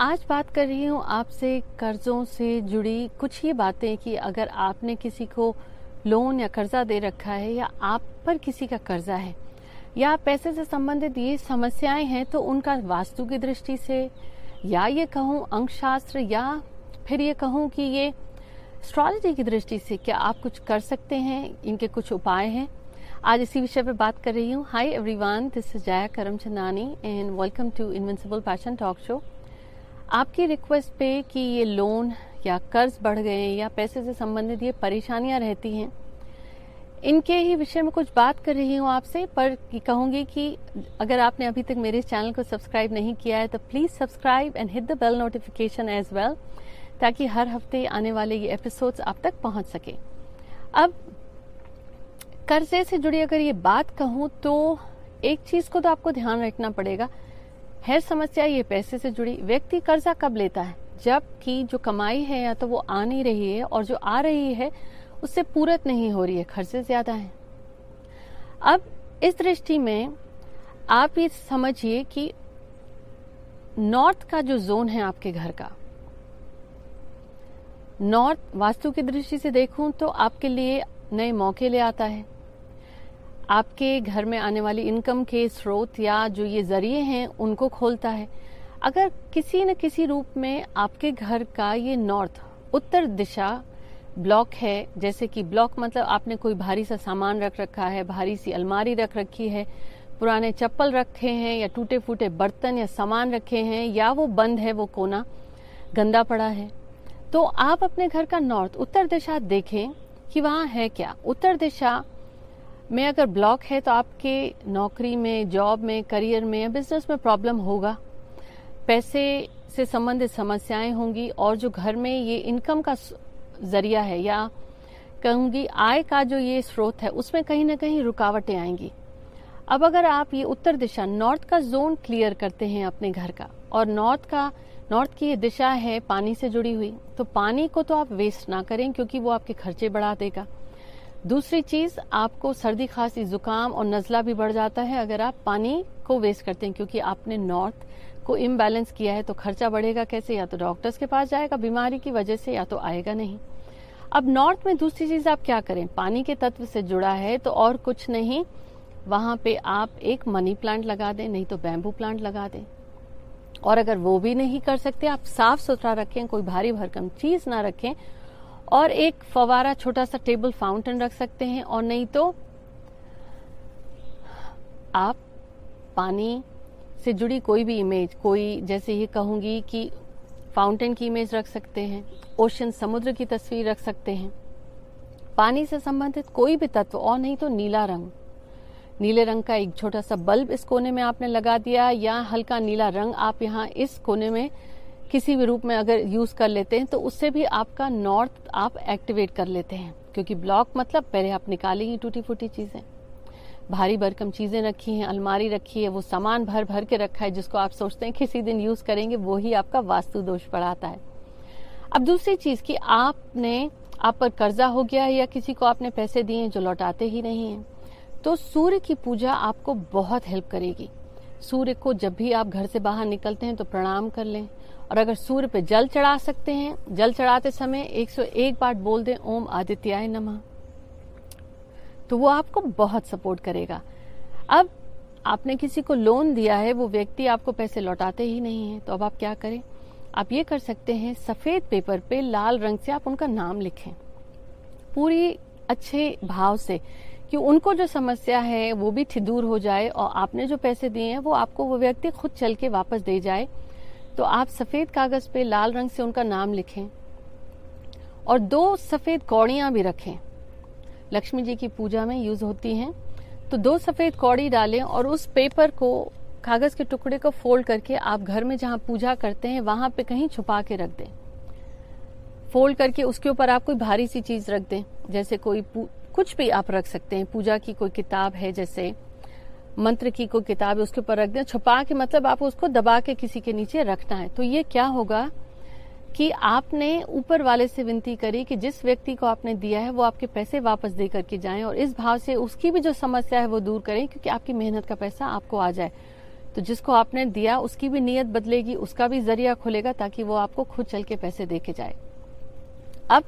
आज बात कर रही हूँ आपसे कर्जों से जुड़ी कुछ ही बातें कि अगर आपने किसी को लोन या कर्जा दे रखा है या आप पर किसी का कर्जा है, या पैसे से संबंधित ये समस्याएँ हैं तो उनका वास्तु की दृष्टि से, या ये कहूँ अंकशास्त्र, या फिर ये कहूँ कि ये एस्ट्रोलॉजी की दृष्टि से क्या आप कुछ कर सकते हैं, इनके कुछ उपाय हैं। आज इसी विषय पर बात कर रही हूँ। Hi everyone this is Jaya Karamchandani and welcome to invincible passion talk show आपकी रिक्वेस्ट पे कि ये लोन या कर्ज बढ़ गए या पैसे से संबंधित ये परेशानियाँ रहती हैं, इनके ही विषय में कुछ बात कर रही हूँ आपसे, पर कहूँगी कि अगर आपने अभी तक मेरे चैनल को सब्सक्राइब नहीं किया है तो please subscribe and hit the bell notification as well, ताकि हर हफ़्ते आने वाले ये एपिसोड्स आप तक पहुँच सके। अब, कर्जे से जुड़ी अगर ये बात कहूँ तो एक चीज़ को तो आपको ध्यान रखना पड़ेगा है समस्या ये पैसे से जुड़ी, व्यक्ति कर्जा कब लेता है? जब जबकि जो कमाई है या तो वो आ नहीं रही है और जो आ रही है, उससे पूरत नहीं हो रही है, खर्चे ज़्यादा है। अब इस दृष्टि में आप ये समझिए कि नॉर्थ का जो जोन है आपके घर का, नॉर्थ वास्तु की दृष्टि से देखूँ तो आपके लिए नए मौके ले आता है। आपके घर में आने वाली इनकम के स्रोत या जो ये ज़रिए हैं, उनको खोलता है। अगर किसी न किसी रूप में आपके घर का ये नॉर्थ उत्तर दिशा ब्लॉक है, जैसे कि ब्लॉक मतलब आपने कोई भारी सा सामान रख रखा है, भारी सी अलमारी रख रखी है, पुराने चप्पल रखे हैं या टूटे फूटे बर्तन या सामान रखे हैं, या वो बंद है, वो कोना गंदा पड़ा है तो आप अपने घर का नॉर्थ उत्तर दिशा देखें कि वहाँ है क्या। उत्तर दिशा में अगर ब्लॉक है तो आपके नौकरी में, जॉब में, करियर में या बिज़नेस में प्रॉब्लम होगा। पैसे से संबंधित समस्याएँ होंगी और जो घर में ये इनकम का ज़रिया है या कहूँगी आय का जो ये स्रोत है, उसमें कहीं ना कहीं रुकावटें आएँगी। अब अगर आप ये उत्तर दिशा, नॉर्थ का जोन क्लियर करते हैं अपने घर का और नॉर्थ का, नॉर्थ की ये दिशा है पानी से जुड़ी हुई तो पानी को तो आप वेस्ट ना करें क्योंकि वो आपके खर्चे बढ़ा देगा। दूसरी चीज़, आपको सर्दी खांसी, जुकाम और नजला भी बढ़ जाता है अगर आप पानी को वेस्ट करते हैं, क्योंकि आपने नॉर्थ को इम्बैलेंस किया है तो खर्चा बढ़ेगा कैसे? या तो डॉक्टर्स के पास जाएगा बीमारी की वजह से, या तो आएगा नहीं। अब नॉर्थ में दूसरी चीज़ आप क्या करें? पानी के तत्व से जुड़ा है तो और कुछ नहीं। वहाँ पे आप एक मनी प्लांट लगा दें, नहीं तो बैम्बू प्लांट लगा दें। और अगर वो भी नहीं कर सकते, आप साफ़ सुथरा रखें, कोई भारी भरकम चीज़ ना रखें और एक फवारा छोटा सा टेबल फाउंटेन रख सकते हैं और नहीं तो आप पानी से जुड़ी कोई भी इमेज कोई, जैसे ये कहूँगी कि फाउंटेन की इमेज रख सकते हैं ओशन समुद्र की तस्वीर रख सकते हैं। पानी से संबंधित कोई भी तत्व, और नहीं तो नीला रंग। नीले रंग का एक छोटा सा बल्ब इस कोने में आपने लगा दिया, या हल्का नीला रंग आप यहाँ इस कोने में किसी भी रूप में अगर यूज़ कर लेते हैं तो उससे भी आपका नॉर्थ आप एक्टिवेट कर लेते हैं। क्योंकि ब्लॉक मतलब पहले आप निकाले ही टूटी फूटी चीज़ें। भारी भरकम चीज़ें रखी हैं, अलमारी रखी है, वो सामान भर भर के रखा है, जिसको आप सोचते हैं किसी दिन यूज़ करेंगे वो ही आपका वास्तु दोष बढ़ाता है। अब दूसरी चीज़ की आपने, आप पर कर्जा हो गया है या किसी को आपने पैसे दिए जो लौटाते ही नहीं है तो सूर्य की पूजा आपको बहुत हेल्प करेगी। सूर्य को जब भी आप घर से बाहर निकलते हैं तो प्रणाम कर लें। और अगर सूर्य पे जल चढ़ा सकते हैं, जल चढ़ाते समय 101 बार बोल दें, ओम आदित्याय नमः। तो वो आपको बहुत सपोर्ट करेगा। अब आपने किसी को लोन दिया है, वो व्यक्ति आपको पैसे लौटाते ही नहीं है। तो अब आप क्या करें? आप ये कर सकते हैं, सफ़ेद पेपर पे लाल रंग से आप उनका नाम लिखें। पूरी अच्छे भाव से कि उनको जो समस्या है, वो भी दूर हो जाए और आपने जो पैसे दिए हैं, वो आपको वो व्यक्ति खुद चल के वापस दे जाए। तो आप सफ़ेद कागज़ पे लाल रंग से उनका नाम लिखें और दो सफ़ेद कौड़ियाँ भी रखें। लक्ष्मी जी की पूजा में यूज़ होती हैं। तो दो सफ़ेद कौड़ी डालें और उस पेपर को, कागज़ के टुकड़े को फोल्ड करके आप घर में जहाँ पूजा करते हैं, वहाँ पे कहीं छुपा के रख दें। फोल्ड करके उसके ऊपर आप कोई भारी सी चीज़ रख दें, जैसे कोई कुछ भी आप रख सकते हैं। पूजा की कोई किताब है, जैसे मंत्र की कोई किताब है, उसके ऊपर रख दें। छुपा के मतलब आप उसको दबा के किसी के नीचे रखना है। तो ये क्या होगा कि आपने ऊपर वाले से विनती करी कि जिस व्यक्ति को आपने दिया है, वो आपके पैसे वापस दे करके जाएँ और इस भाव से उसकी भी जो समस्या है, वो दूर करें, क्योंकि आपकी मेहनत का पैसा आपको आ जाए। तो जिसको आपने दिया, उसकी भी नीयत बदलेगी, उसका भी ज़रिया खुलेगा ताकि वो आपको खुद चल के पैसे दे के जाए। अब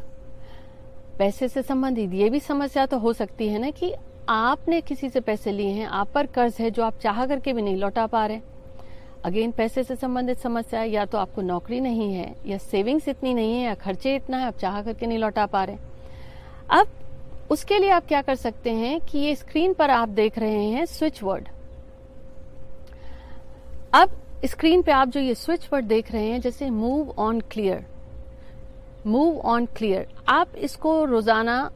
पैसे से संबंधित, ये भी समस्या तो हो सकती है ना कि आपने किसी से पैसे लिए हैं, आप पर कर्ज है जो आप चाह करके भी नहीं लौटा पा रहे। अगेन, पैसे से संबंधित समस्या, या तो आपको नौकरी नहीं है, या सेविंग्स इतनी नहीं है, या खर्चे इतना है, आप चाह करके नहीं लौटा पा रहे। अब उसके लिए आप क्या कर सकते हैं कि ये स्क्रीन पर आप देख रहे हैं स्विच वर्ड। अब स्क्रीन पे आप जो ये स्विच वर्ड देख रहे हैं, जैसे move on clear move on clear आप इसको रोज़ाना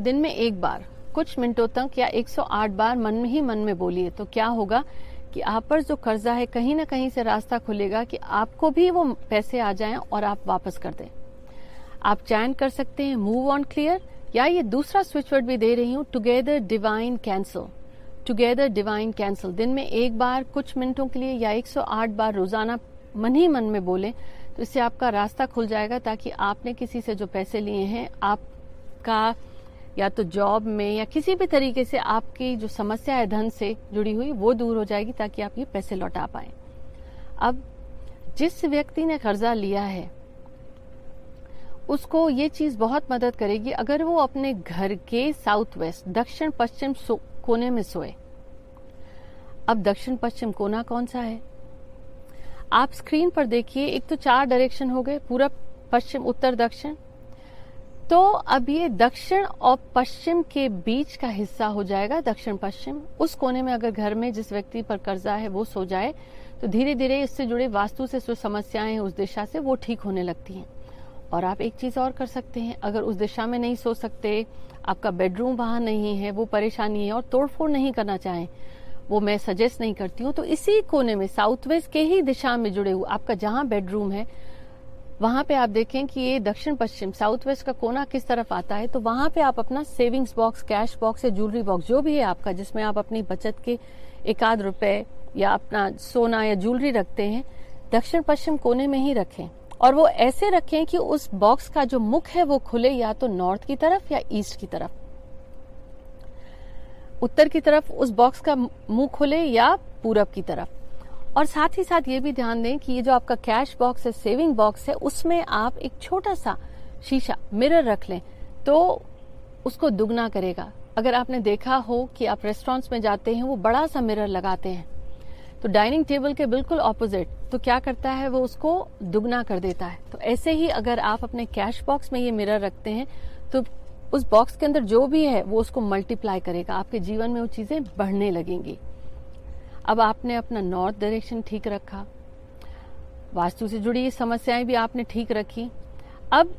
दिन में एक बार, कुछ मिनटों तक या 108 बार मन में ही मन में बोलिए तो क्या होगा कि आप पर जो कर्जा है, कहीं ना कहीं से रास्ता खुलेगा कि आपको भी वो पैसे आ जाएँ और आप वापस कर दें। आप चयन कर सकते हैं मूव ऑन क्लियर या ये दूसरा स्विच वर्ड भी दे रही हूँ together divine cancel together divine cancel दिन में एक बार, कुछ मिनटों के लिए या 108 बार रोज़ाना मन ही मन में बोले तो इससे आपका रास्ता खुल जाएगा ताकि आपने किसी से जो पैसे लिए हैं, आपका या तो जॉब में या किसी भी तरीके से आपकी जो समस्या है धन से जुड़ी हुई, वो दूर हो जाएगी ताकि आप ये पैसे लौटा पाए। अब जिस व्यक्ति ने कर्जा लिया है, उसको ये चीज़ बहुत मदद करेगी। अगर वो अपने घर के साउथ वेस्ट दक्षिण पश्चिम कोने में सोए, अब दक्षिण पश्चिम कोना कौन सा है? आप स्क्रीन पर देखिए, एक तो चार डायरेक्शन हो गए पूरब पश्चिम, उत्तर, दक्षिण। तो अब ये दक्षिण और पश्चिम के बीच का हिस्सा हो जाएगा, दक्षिण पश्चिम। उस कोने में अगर घर में जिस व्यक्ति पर कर्जा है, वो सो जाए तो धीरे धीरे इससे जुड़े वास्तु से जो समस्याएँ उस दिशा से, वो ठीक होने लगती हैं। और आप एक चीज़ और कर सकते हैं। अगर उस दिशा में नहीं सो सकते, आपका बेडरूम वहाँ नहीं है, वो परेशानी है और तोड़फोड़ नहीं करना चाहें वो मैं सजेस्ट नहीं करती हूँ। तो इसी कोने में साउथ वेस्ट के ही दिशा में जुड़े हुए, आपका जहाँ बेडरूम है, वहाँ पे आप देखें कि ये दक्षिण पश्चिम साउथ वेस्ट का कोना किस तरफ़ आता है तो वहाँ पे आप अपना सेविंग्स बॉक्स कैश बॉक्स या ज्वेलरी बॉक्स जो भी है आपका, जिसमें आप अपनी बचत के एक आध रुपए या अपना सोना या ज्वेलरी रखते हैं, दक्षिण पश्चिम कोने में ही रखें। और वो ऐसे रखें कि उस बॉक्स का जो मुख है वो खुले या तो नॉर्थ की तरफ़ या ईस्ट की तरफ़। उत्तर की तरफ़ उस बॉक्स का मुँह खोले या पूरब की तरफ़। और साथ ही साथ ये भी ध्यान दें कि ये जो आपका कैश बॉक्स है सेविंग बॉक्स है, उसमें आप एक छोटा सा शीशा मिरर रख लें तो उसको दुगना करेगा। अगर आपने देखा हो कि आप रेस्टोरेंट्स में जाते हैं, वो बड़ा सा मिरर लगाते हैं। तो डाइनिंग टेबल के बिल्कुल ऑपोजिट तो क्या करता है, वो उसको दुगना कर देता है। तो ऐसे ही अगर आप अपने कैश बॉक्स में ये मिरर रखते हैं तो उस बॉक्स के अंदर जो भी है, वो उसको मल्टीप्लाई करेगा। आपके जीवन में वो चीज़ें बढ़ने लगेंगी। अब आपने अपना नॉर्थ डायरेक्शन ठीक रखा। वास्तु से जुड़ी समस्याएँ भी आपने ठीक रखी। अब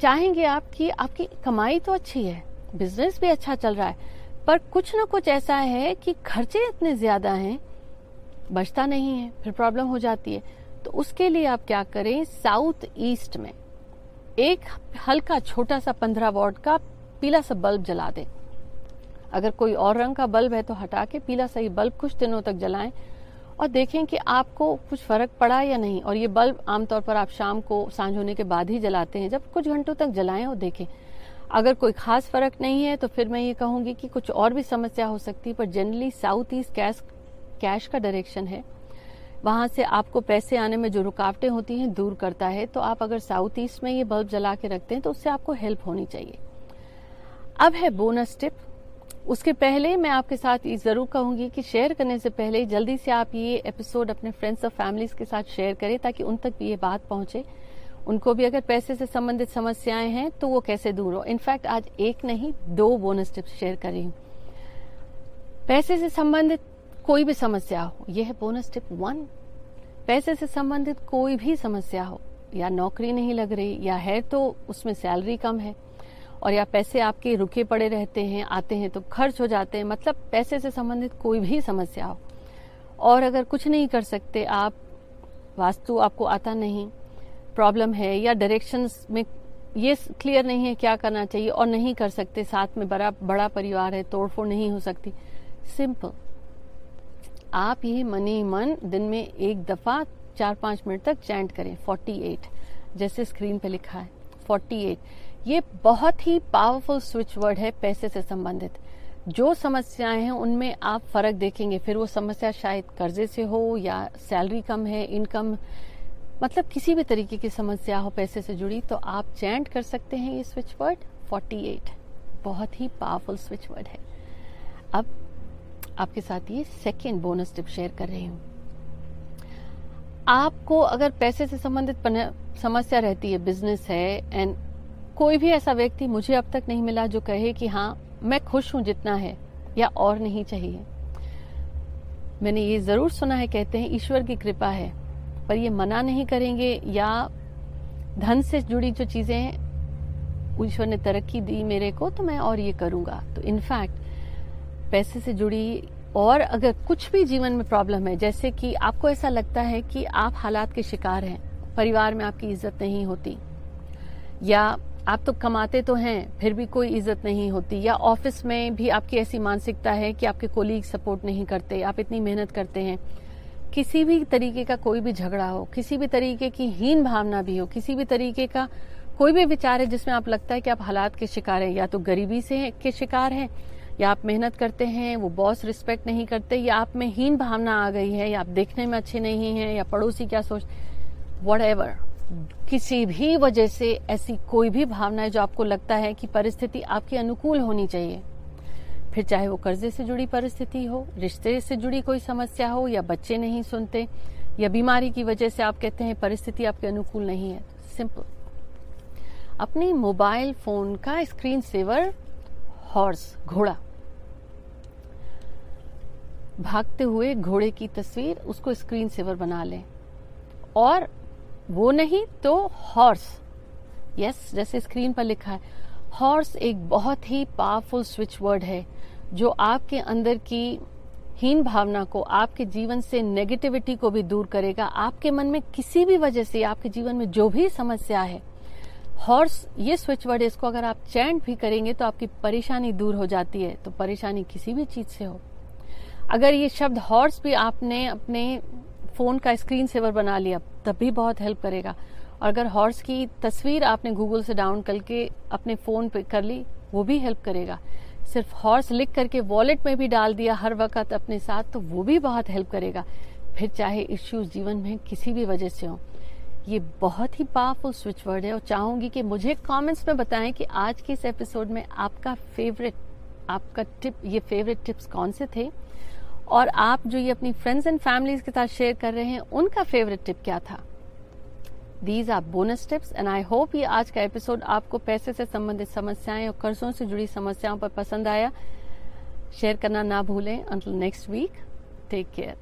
चाहेंगे आप कि आपकी कमाई तो अच्छी है बिज़नेस भी अच्छा चल रहा है, पर कुछ ना कुछ ऐसा है कि खर्चे इतने ज़्यादा हैं, बचता नहीं है, फिर प्रॉब्लम हो जाती है। तो उसके लिए आप क्या करें साउथ ईस्ट में एक हल्का छोटा सा पंद्रह वॉट का पीला सा बल्ब जला दें। अगर कोई और रंग का बल्ब है तो हटा के पीला सही बल्ब कुछ दिनों तक जलाएँ और देखें कि आपको कुछ फ़र्क पड़ा या नहीं। और ये बल्ब आमतौर पर आप शाम को साँझ होने के बाद ही जलाते हैं, जब कुछ घंटों तक जलाएँ और देखें। अगर कोई खास फ़र्क नहीं है तो फिर मैं ये कहूँगी कि कुछ और भी समस्या हो सकती है, पर generally south east cash cash का डायरेक्शन है। वहाँ से आपको पैसे आने में जो रुकावटें होती हैं दूर करता है तो आप अगर साउथ ईस्ट में ये बल्ब जला के रखते हैं तो उससे आपको हेल्प होनी चाहिए। अब है बोनस टिप। उसके पहले मैं आपके साथ ये ज़रूर कहूँगी कि शेयर करने से पहले जल्दी से आप ये एपिसोड अपने फ्रेंड्स और फैमिलीज़ के साथ शेयर करें, ताकि उन तक भी ये बात पहुँचे। उनको भी अगर पैसे से संबंधित समस्याएँ हैं तो वो कैसे दूर हो। इनफैक्ट आज एक नहीं, दो बोनस टिप्स शेयर कर रही हूँ। पैसे से संबंधित कोई भी समस्या हो, यह है बोनस टिप वन पैसे से संबंधित कोई भी समस्या हो, या नौकरी नहीं लग रही, या है तो उसमें सैलरी कम है, और या पैसे आपके रुके पड़े रहते हैं, आते हैं तो खर्च हो जाते हैं मतलब पैसे से संबंधित कोई भी समस्या हो। और अगर कुछ नहीं कर सकते, आप, वास्तु आपको आता नहीं प्रॉब्लम है, या डायरेक्शंस में ये क्लियर नहीं है क्या करना चाहिए, और नहीं कर सकते, साथ में बड़ा बड़ा परिवार है, तोड़फोड़ नहीं हो सकती सिंपल आप ये मनी मन दिन में एक दफ़ा चार पाँच मिनट तक चैंट करें। 48 जैसे स्क्रीन पे लिखा है। 48 ये बहुत ही पावरफुल स्विच वर्ड है पैसे से संबंधित। जो समस्याएँ हैं, उनमें आप फ़र्क देखेंगे। फिर वो समस्या शायद कर्जे से हो या सैलरी कम है इनकम मतलब किसी भी तरीके की समस्या हो पैसे से जुड़ी तो आप चैंट कर सकते हैं ये स्विच वर्ड 48 बहुत ही पावरफुल स्विच वर्ड है। अब आपके साथ ये सेकेंड बोनस टिप शेयर कर रही हूँ। आपको अगर पैसे से संबंधित समस्या रहती है बिज़नेस है एंड कोई भी ऐसा व्यक्ति मुझे अब तक नहीं मिला जो कहे कि हाँ मैं खुश हूँ जितना है, या और नहीं चाहिए। मैंने ये ज़रूर सुना है, कहते हैं, ईश्वर की कृपा है, पर ये मना नहीं करेंगे, या धन से जुड़ी जो चीज़ें हैं, ईश्वर ने तरक्की दी मेरे को तो मैं और ये करूँगा। तो इनफैक्ट पैसे से जुड़ी और अगर कुछ भी जीवन में प्रॉब्लम है, जैसे कि आपको ऐसा लगता है कि आप हालात के शिकार हैं, परिवार में आपकी इज़्ज़त नहीं होती, या आप तो कमाते तो हैं, फिर भी कोई इज़्ज़त नहीं होती, या ऑफ़िस में भी आपकी ऐसी मानसिकता है कि आपके कोलीग सपोर्ट नहीं करते, आप इतनी मेहनत करते हैं। किसी भी तरीके का कोई भी झगड़ा हो, किसी भी तरीके की हीन भावना भी हो, किसी भी तरीके का कोई भी विचार है जिसमें आप लगता है कि आप हालात के शिकार हैं, या तो गरीबी से के शिकार हैं या आप मेहनत करते हैं, वो बॉस रिस्पेक्ट नहीं करते, या आप में हीन भावना आ गई है, या आप देखने में अच्छे नहीं हैं, या पड़ोसी क्या सोच वट किसी भी वजह से ऐसी कोई भी भावना है जो आपको लगता है कि परिस्थिति आपकी अनुकूल होनी चाहिए। फिर चाहे वो कर्जे से जुड़ी परिस्थिति हो, रिश्ते से जुड़ी कोई समस्या हो, या बच्चे नहीं सुनते, या बीमारी की वजह से आप कहते हैं परिस्थिति आपके अनुकूल नहीं है। सिंपल अपनी मोबाइल फ़ोन का स्क्रीन सेवर हॉर्स, घोड़ा। भागते हुए घोड़े की तस्वीर उसको स्क्रीन सेवर बना लें। और वो नहीं तो हॉर्स। यस, जैसे स्क्रीन पर लिखा है। हॉर्स एक बहुत ही पावरफुल स्विच वर्ड है, जो आपके अंदर की हीन भावना को, आपके जीवन से नेगेटिविटी को भी दूर करेगा। आपके मन में किसी भी वजह से, आपके जीवन में जो भी समस्या है हॉर्स ये स्विच वर्ड इसको अगर आप चैंट भी करेंगे तो आपकी परेशानी दूर हो जाती है तो परेशानी किसी भी चीज़ से हो। अगर ये शब्द हॉर्स भी आपने अपने फ़ोन का स्क्रीन सेवर बना लिया, तब भी बहुत हेल्प करेगा। और अगर हॉर्स की तस्वीर आपने गूगल से डाउन करके अपने फ़ोन पे कर ली, वो भी हेल्प करेगा। सिर्फ़ हॉर्स लिख करके वॉलेट में भी डाल दिया हर वक्त अपने साथ तो वो भी बहुत हेल्प करेगा। फिर चाहे इश्यूज़ जीवन में किसी भी वजह से हो। ये बहुत ही पावरफुल स्विच वर्ड है और चाहूँगी कि मुझे कमेंट्स में बताएँ कि आज के इस एपिसोड में आपका फेवरेट आपका टिप ये फेवरेट टिप्स कौन से थे? और आप जो ये अपनी फ्रेंड्स एंड फैमिलीज़ के साथ शेयर कर रहे हैं, उनका फेवरेट टिप क्या था? These are bonus tips and I hope ये आज का एपिसोड आपको पैसे से संबंधित समस्याएँ और कर्जों से जुड़ी समस्याओं पर पसंद आया। शेयर करना ना भूलें। Until next week take care